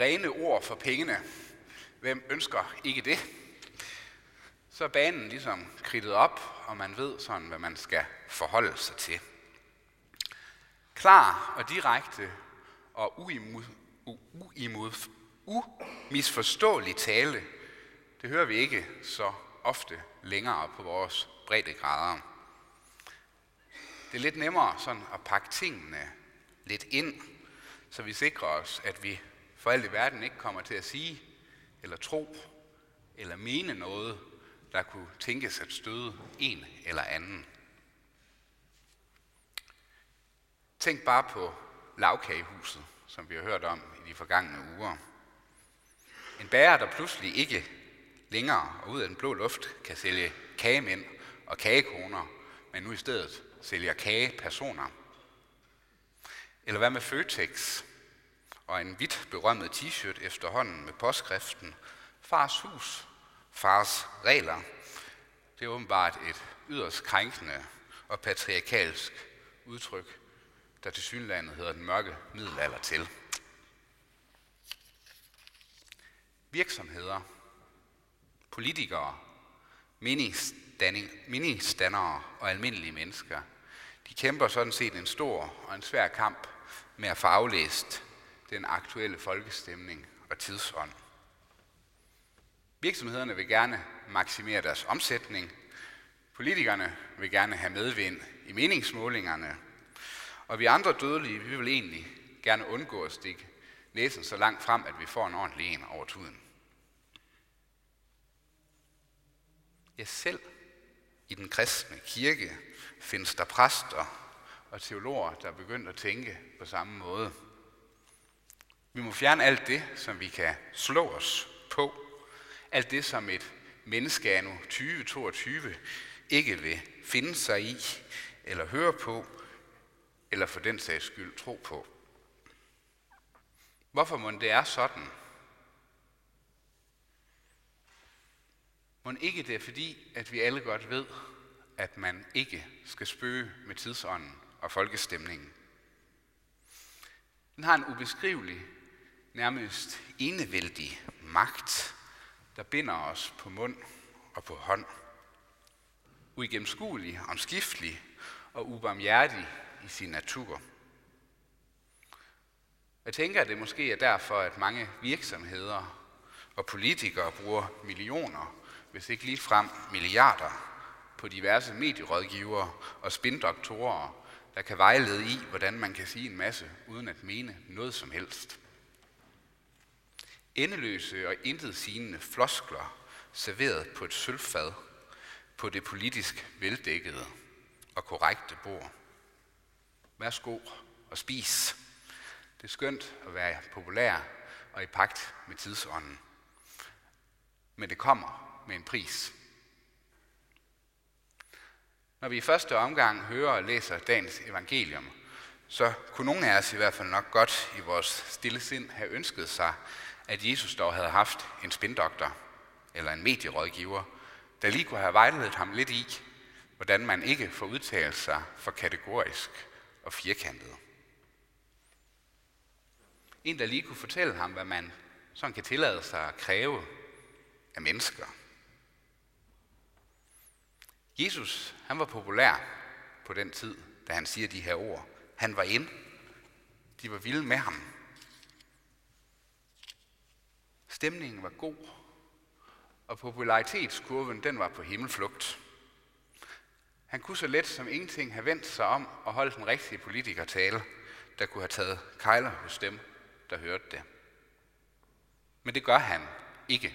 rene ord for pengene. Hvem ønsker ikke det? Så er banen ligesom kridtet op, og man ved sådan, hvad man skal forholde sig til. Klar og direkte og uimod, uimod, umisforståelig tale, det hører vi ikke så ofte længere på vores breddegrader. Det er lidt nemmere sådan at pakke tingene lidt ind, så vi sikrer os, at vi for alt i verden ikke kommer til at sige, eller tro, eller mene noget, der kunne tænkes at støde en eller anden. Tænk bare på lavkagehuset, som vi har hørt om i de forgangne uger. En bager, der pludselig ikke længere og ud af den blå luft kan sælge kagemænd og kagekoner, men nu i stedet sælger kagepersoner. Eller hvad med Føtex og en hvidt berømmet t-shirt efterhånden med påskriften Fars hus, fars regler. Det er åbenbart et yderst krænkende og patriarkalsk udtryk, der til synlandet hedder den mørke middelalder til. Virksomheder, politikere, ministandere og almindelige mennesker, de kæmper sådan set en stor og en svær kamp med at få aflæst den aktuelle folkestemning og tidsånd. Virksomhederne vil gerne maksimere deres omsætning. Politikerne vil gerne have medvind i meningsmålingerne. Og vi andre dødelige, vi vil egentlig gerne undgå at stikke næsen så langt frem, at vi får en ordentlig en over tuden. Ja, selv i den kristne kirke findes der præster og teologer, der er begyndt at tænke på samme måde. Vi må fjerne alt det, som vi kan slå os på. Alt det, som et menneske nu 2022 ikke vil finde sig i, eller høre på, eller for den sags skyld tro på. Hvorfor må det er sådan? Må ikke det er fordi, at vi alle godt ved, at man ikke skal spøge med tidsånden og folkestemningen. Den har en ubeskrivelig, nærmest enevældig magt, der binder os på mund og på hånd. Uigennemskuelig, omskiftelig og ubarmhjertig i sin natur. Jeg tænker, at det måske er derfor, at mange virksomheder og politikere bruger millioner, hvis ikke lige frem milliarder, på diverse medierådgivere og spindoktorer, der kan vejlede i, hvordan man kan sige en masse, uden at mene noget som helst. Endeløse og intetsigende floskler serveret på et sølvfad på det politisk veldækkede og korrekte bord. Værsgo og spis. Det er skønt at være populær og i pagt med tidsånden. Men det kommer med en pris. Når vi i første omgang hører og læser dagens evangelium, så kunne nogle af os i hvert fald nok godt i vores stille sind have ønsket sig, at Jesus dog havde haft en spindoktor eller en medierådgiver, der lige kunne have vejledet ham lidt i, hvordan man ikke får udtalt sig for kategorisk og firkantet. En, der lige kunne fortælle ham, hvad man sådan kan tillade sig at kræve af mennesker. Jesus, han var populær på den tid, da han siger de her ord. Han var ind. De var vilde med ham. Stemningen var god, og popularitetskurven den var på himmelflugt. Han kunne så let som ingenting have vendt sig om og holdt den rigtige politikertale, der kunne have taget kejler hos dem, der hørte det. Men det gør han ikke.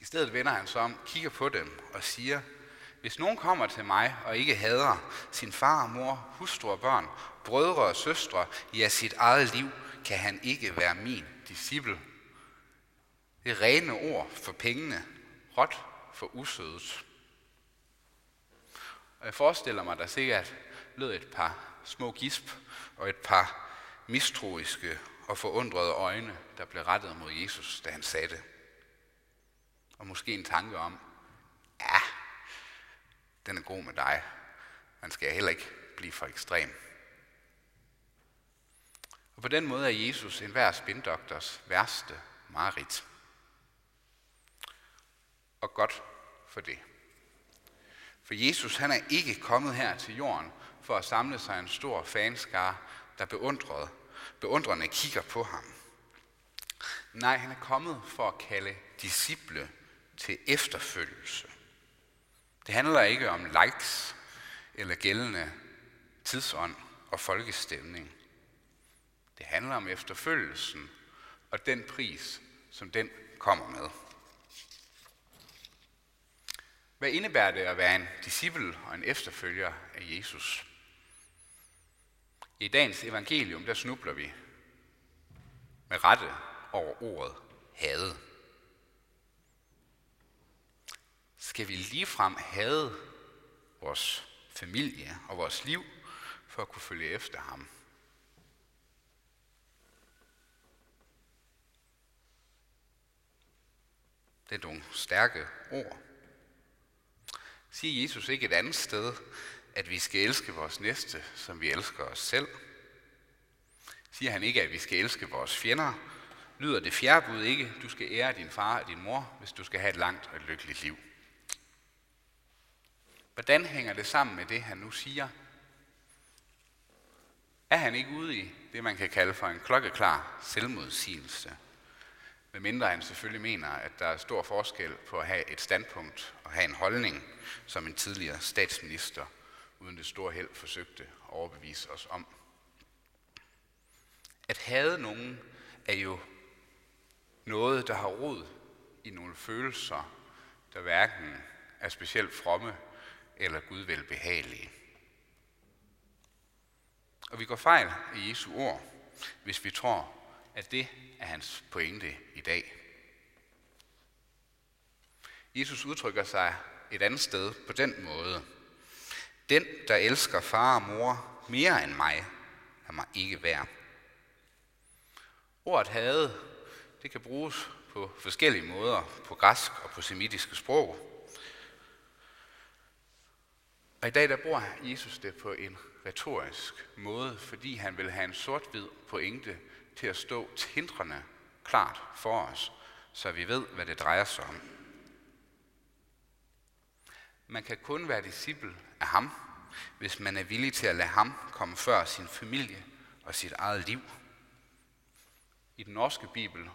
I stedet vender han sig om, kigger på dem og siger, hvis nogen kommer til mig og ikke hader sin far, mor, hustru og børn, brødre og søstre, ja sit eget liv, kan han ikke være min disciple. Det er rene ord for pengene, råt for usødet. Og jeg forestiller mig, der sikkert lød et par små gisp og et par mistroiske og forundrede øjne, der blev rettet mod Jesus, da han sagde det. Og måske en tanke om, ja, den er god med dig. Man skal heller ikke blive for ekstrem. Og på den måde er Jesus enhver spindoktors værste mareridt. Og godt for det. For Jesus han er ikke kommet her til jorden for at samle sig en stor fanskare, der beundrede, beundrende kigger på ham. Nej, han er kommet for at kalde disciple til efterfølgelse. Det handler ikke om likes eller gældende tidsånd og folkestemning. Det handler om efterfølgelsen og den pris, som den kommer med. Hvad indebærer det at være en disciple og en efterfølger af Jesus? I dagens evangelium, der snubler vi med rette over ordet hade. Skal vi ligefrem hade vores familie og vores liv for at kunne følge efter ham? Det er nogle stærke ord. Siger Jesus ikke et andet sted, at vi skal elske vores næste, som vi elsker os selv? Siger han ikke, at vi skal elske vores fjender? Lyder det fjerde bud ikke, du skal ære din far og din mor, hvis du skal have et langt og et lykkeligt liv? Hvordan hænger det sammen med det, han nu siger? Er han ikke ude i det, man kan kalde for en klokkeklar selvmodsigelse? Medmindre han selvfølgelig mener, at der er stor forskel på at have et standpunkt og have en holdning, som en tidligere statsminister uden det store held forsøgte at overbevise os om. At have nogen er jo noget, der har rod i nogle følelser, der hverken er specielt fromme eller Gud velbehagelige. Og vi går fejl i Jesu ord, hvis vi tror, at det er hans pointe i dag. Jesus udtrykker sig et andet sted på den måde. Den, der elsker far og mor mere end mig, er mig ikke værd. Ordet havde, det kan bruges på forskellige måder, på græsk og på semitiske sprog. Og i dag der bruger Jesus det på en retorisk måde, fordi han vil have en sort-hvid pointe til at stå tindrende klart for os, så vi ved, hvad det drejer sig om. Man kan kun være disciple af ham, hvis man er villig til at lade ham komme før sin familie og sit eget liv. I den norske bibel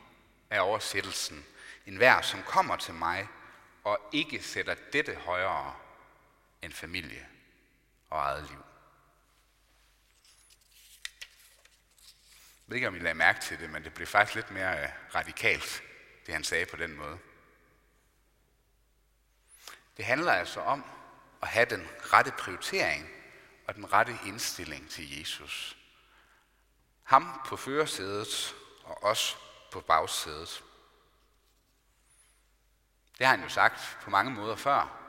er oversættelsen en vær, som kommer til mig og ikke sætter dette højere end familie og eget liv. Jeg ved ikke, om I lagde mærke til det, men det blev faktisk lidt mere øh, radikalt, det han sagde på den måde. Det handler altså om at have den rette prioritering og den rette indstilling til Jesus. Ham på førersædet og os på bagsædet. Det har han jo sagt på mange måder før.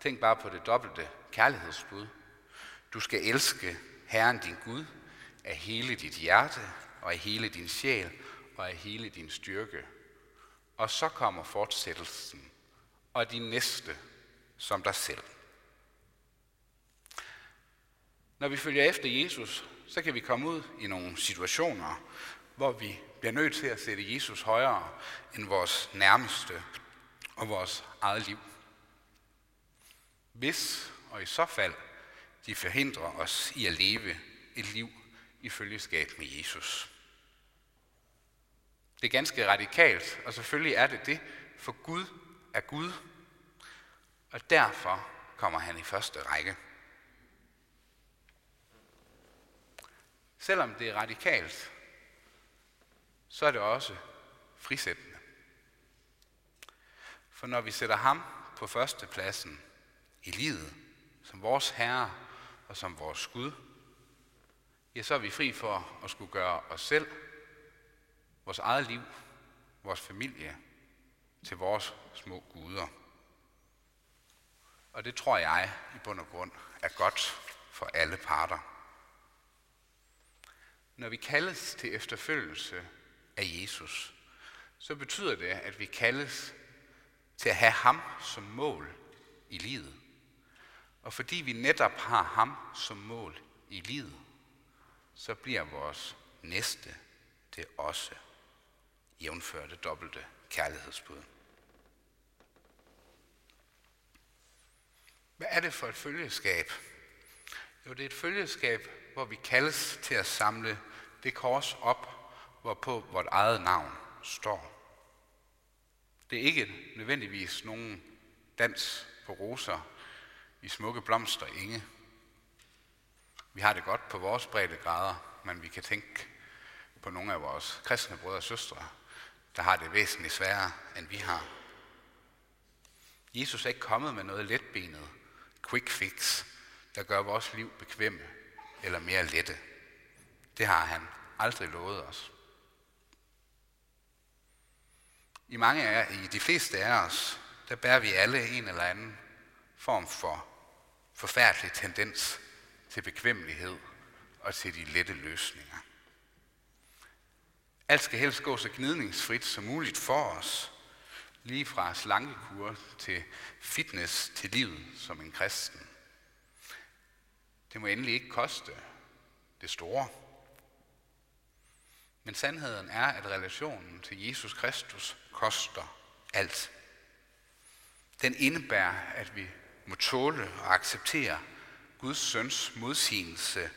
Tænk bare på det dobbelte kærlighedsbud. Du skal elske Herren din Gud af hele dit hjerte og af hele din sjæl og af hele din styrke. Og så kommer fortsættelsen og din næste som dig selv. Når vi følger efter Jesus, så kan vi komme ud i nogle situationer, hvor vi bliver nødt til at sætte Jesus højere end vores nærmeste og vores eget liv. Hvis og i så fald de forhindrer os i at leve et liv i følgeskab med Jesus. Det er ganske radikalt, og selvfølgelig er det det, for Gud er Gud, og derfor kommer han i første række. Selvom det er radikalt, så er det også frisættende. For når vi sætter ham på førstepladsen i livet, som vores Herre og som vores Gud, ja, så er vi fri for at skulle gøre os selv, vores eget liv, vores familie til vores små guder. Og det tror jeg i bund og grund er godt for alle parter. Når vi kaldes til efterfølgelse af Jesus, så betyder det, at vi kaldes til at have ham som mål i livet. Og fordi vi netop har ham som mål i livet, så bliver vores næste det også, jævnfører det dobbelte kærlighedsbud. Hvad er det for et følgeskab? Jo, det er et følgeskab, hvor vi kaldes til at samle det kors op, hvorpå vort eget navn står. Det er ikke nødvendigvis nogen dans på roser i smukke blomster inge. Vi har det godt på vores grader, men vi kan tænke på nogle af vores kristne brødre og søstre, der har det væsentligt sværere, end vi har. Jesus er ikke kommet med noget letbenet, quick fix, der gør vores liv bekvemme eller mere lette. Det har han aldrig lovet os. I mange af, i de fleste af os, der bærer vi alle en eller anden form for forfærdelig tendens til bekvemmelighed og til de lette løsninger. Alt skal helst gå så gnidningsfrit som muligt for os, lige fra slankekur til fitness til livet som en kristen. Det må endelig ikke koste det store. Men sandheden er, at relationen til Jesus Kristus koster alt. Den indebærer, at vi må tåle og acceptere Guds søns modsigelse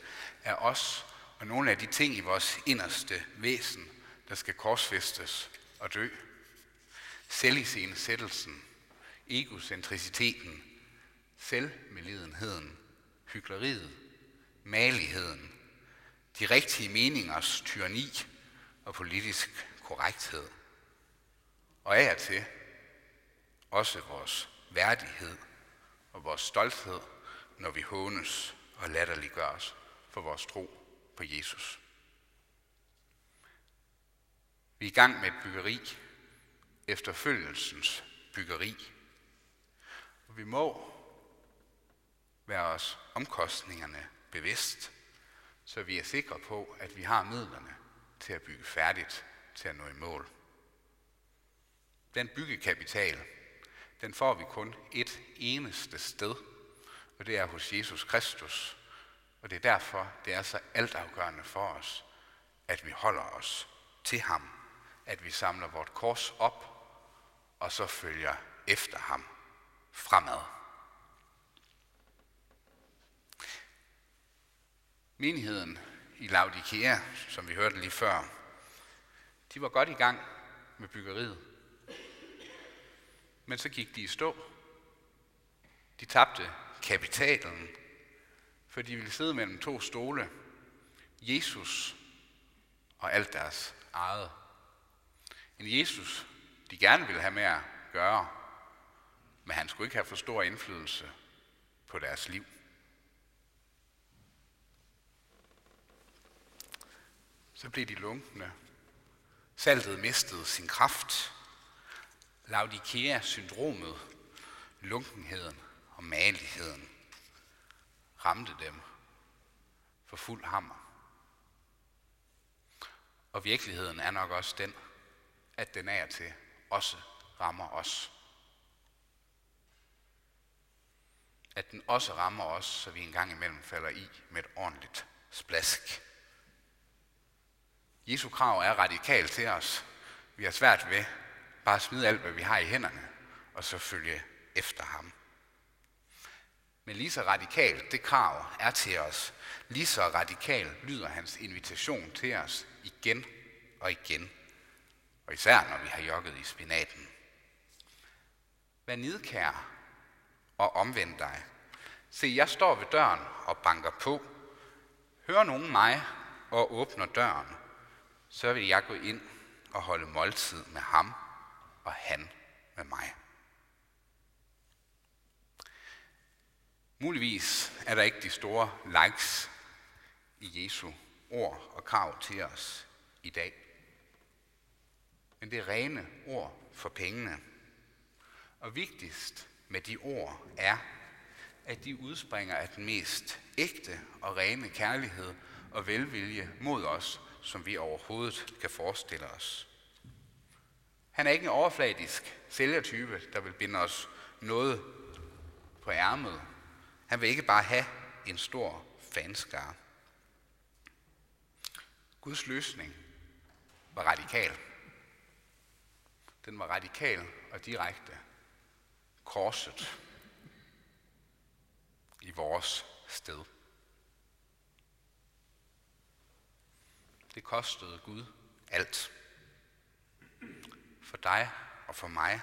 af os og nogle af de ting i vores inderste væsen, der skal korsfæstes og dø. Selvisensættelsen, egocentriciteten, selvmelidenheden, hyggeleriet, maligheden, de rigtige meningers tyranni og politisk korrekthed. Og af og til også vores værdighed og vores stolthed, når vi hånes og latterliggøres for vores tro på Jesus. Vi er i gang med et byggeri, efterfølgelsens byggeri. Og vi må være os omkostningerne bevidst, så vi er sikre på, at vi har midlerne til at bygge færdigt, til at nå i mål. Den byggekapital, den får vi kun et eneste sted, og det er hos Jesus Kristus. Og det er derfor, det er så altafgørende for os, at vi holder os til ham, at vi samler vort kors op, og så følger efter ham fremad. Menigheden i Laodikea, som vi hørte lige før, de var godt i gang med byggeriet. Men så gik de i stå. De tabte kapitalen, for de ville sidde mellem to stole, Jesus og alt deres eget. En Jesus, de gerne ville have med at gøre, men han skulle ikke have for stor indflydelse på deres liv. Så blev de lunkne. Saltet mistede sin kraft. Laudikea-syndromet, lunkenheden og maligheden, ramte dem for fuld hammer. Og virkeligheden er nok også den, at den er til også rammer os. At den også rammer os, så vi en gang imellem falder i med et ordentligt splask. Jesu krav er radikalt til os. Vi har svært ved bare at smide alt, hvad vi har i hænderne, og så følge efter ham. Men lige så radikalt det krav er til os, lige så radikalt lyder hans invitation til os igen og igen. Og især når vi har jogget i spinaten. Vær nidkær og omvend dig. Se, jeg står ved døren og banker på. Hør nogen mig og åbner døren, så vil jeg gå ind og holde måltid med ham og han med mig. Muligvis er der ikke de store likes i Jesu ord og krav til os i dag. Men det er rene ord for pengene. Og vigtigst med de ord er, at de udspringer af den mest ægte og rene kærlighed og velvilje mod os, som vi overhovedet kan forestille os. Han er ikke en overfladisk sælgertype, der vil binde os noget på ærmet. Han vil ikke bare have en stor fanskare. Guds løsning var radikal. Den var radikal og direkte. Korset i vores sted. Det kostede Gud alt. For dig og for mig,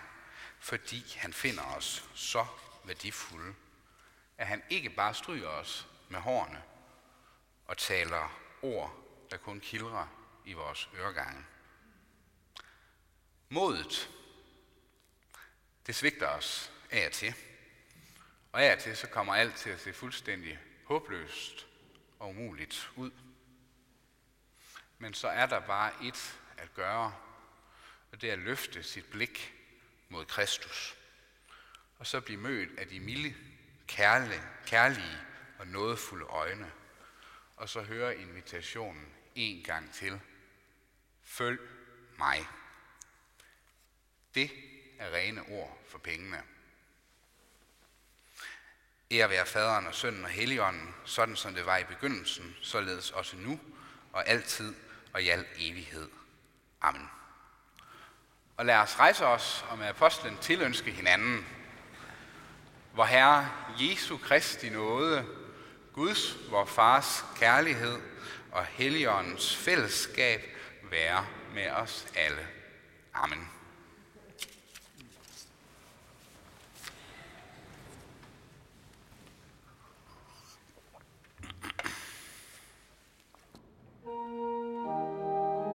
fordi han finder os så værdifulde, at han ikke bare stryger os med hårene og taler ord, der kun kildrer i vores øregange. Modet, det svigter os af og til. Og af og til så kommer alt til at se fuldstændig håbløst og umuligt ud. Men så er der bare et at gøre, og det er at løfte sit blik mod Kristus. Og så blive mødt af de milde, kærlige, kærlige og nådefulde øjne. Og så høre invitationen en gang til. Følg mig. Det er rene ord for pengene. Ære være faderen og sønnen og helligånden, sådan som det var i begyndelsen, således også nu og altid og i al evighed. Amen. Og lad os rejse os og med apostlen tilønske hinanden, hvor Herre Jesu Kristi nåde, Guds, vor Fars kærlighed og Helligåndens fællesskab være med os alle. Amen.